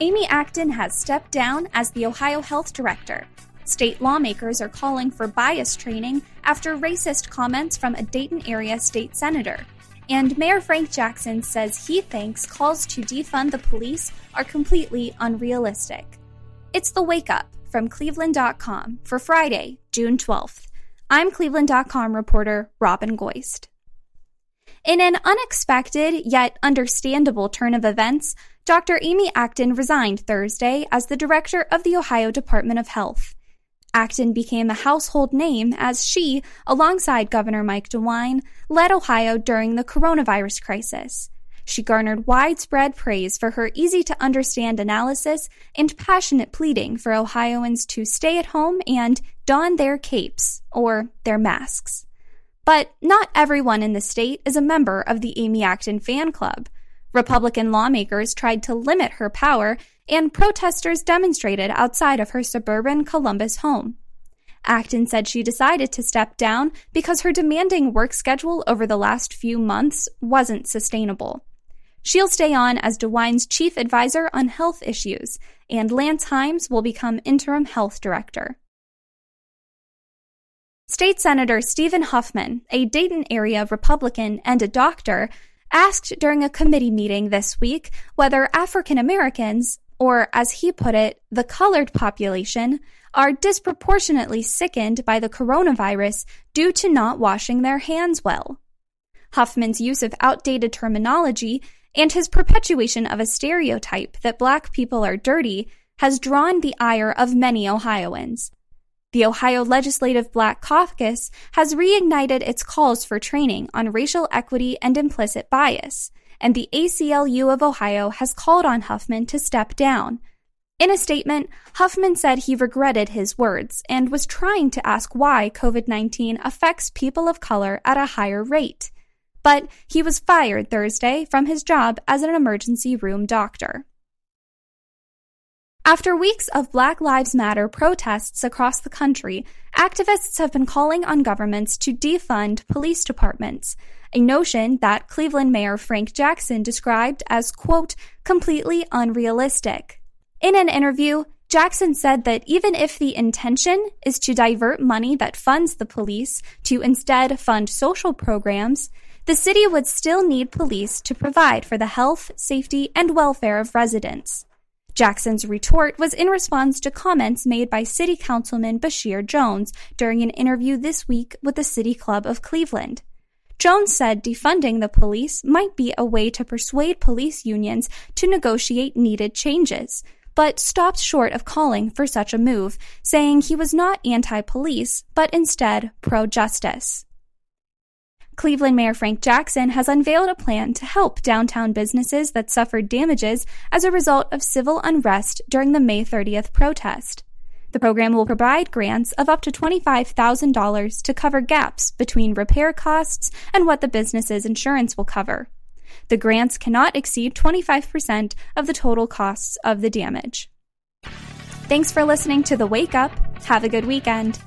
Amy Acton has stepped down as the Ohio Health Director. State lawmakers are calling for bias training after racist comments from a Dayton area state senator. And Mayor Frank Jackson says he thinks calls to defund the police are completely unrealistic. It's the Wake Up from Cleveland.com for Friday, June 12th. I'm Cleveland.com reporter Robin Goist. In an unexpected yet understandable turn of events, Dr. Amy Acton resigned Thursday as the director of the Ohio Department of Health. Acton became a household name as she, alongside Governor Mike DeWine, led Ohio during the coronavirus crisis. She garnered widespread praise for her easy to understand analysis and passionate pleading for Ohioans to stay at home and don their capes, or their masks. But not everyone in the state is a member of the Amy Acton fan club. Republican lawmakers tried to limit her power, and protesters demonstrated outside of her suburban Columbus home. Acton said she decided to step down because her demanding work schedule over the last few months wasn't sustainable. She'll stay on as DeWine's chief advisor on health issues, and Lance Himes will become interim health director. State Senator Stephen Huffman, a Dayton area Republican and a doctor, asked during a committee meeting this week whether African Americans, or as he put it, the colored population, are disproportionately sickened by the coronavirus due to not washing their hands well. Huffman's use of outdated terminology and his perpetuation of a stereotype that black people are dirty has drawn the ire of many Ohioans. The Ohio Legislative Black Caucus has reignited its calls for training on racial equity and implicit bias, and the ACLU of Ohio has called on Huffman to step down. In a statement, Huffman said he regretted his words and was trying to ask why COVID 19 affects people of color at a higher rate. But he was fired Thursday from his job as an emergency room doctor. After weeks of Black Lives Matter protests across the country, activists have been calling on governments to defund police departments, a notion that Cleveland Mayor Frank Jackson described as, quote, completely unrealistic. In an interview, Jackson said that even if the intention is to divert money that funds the police to instead fund social programs, the city would still need police to provide for the health, safety, and welfare of residents. Jackson's retort was in response to comments made by City Councilman Basheer Jones during an interview this week with the City Club of Cleveland. Jones said defunding the police might be a way to persuade police unions to negotiate needed changes, but stopped short of calling for such a move, saying he was not anti police, but instead pro justice. Cleveland Mayor Frank Jackson has unveiled a plan to help downtown businesses that suffered damages as a result of civil unrest during the May 30th protest. The program will provide grants of up to $25,000 to cover gaps between repair costs and what the business's insurance will cover. The grants cannot exceed 25% of the total costs of the damage. Thanks for listening to The Wake Up. Have a good weekend.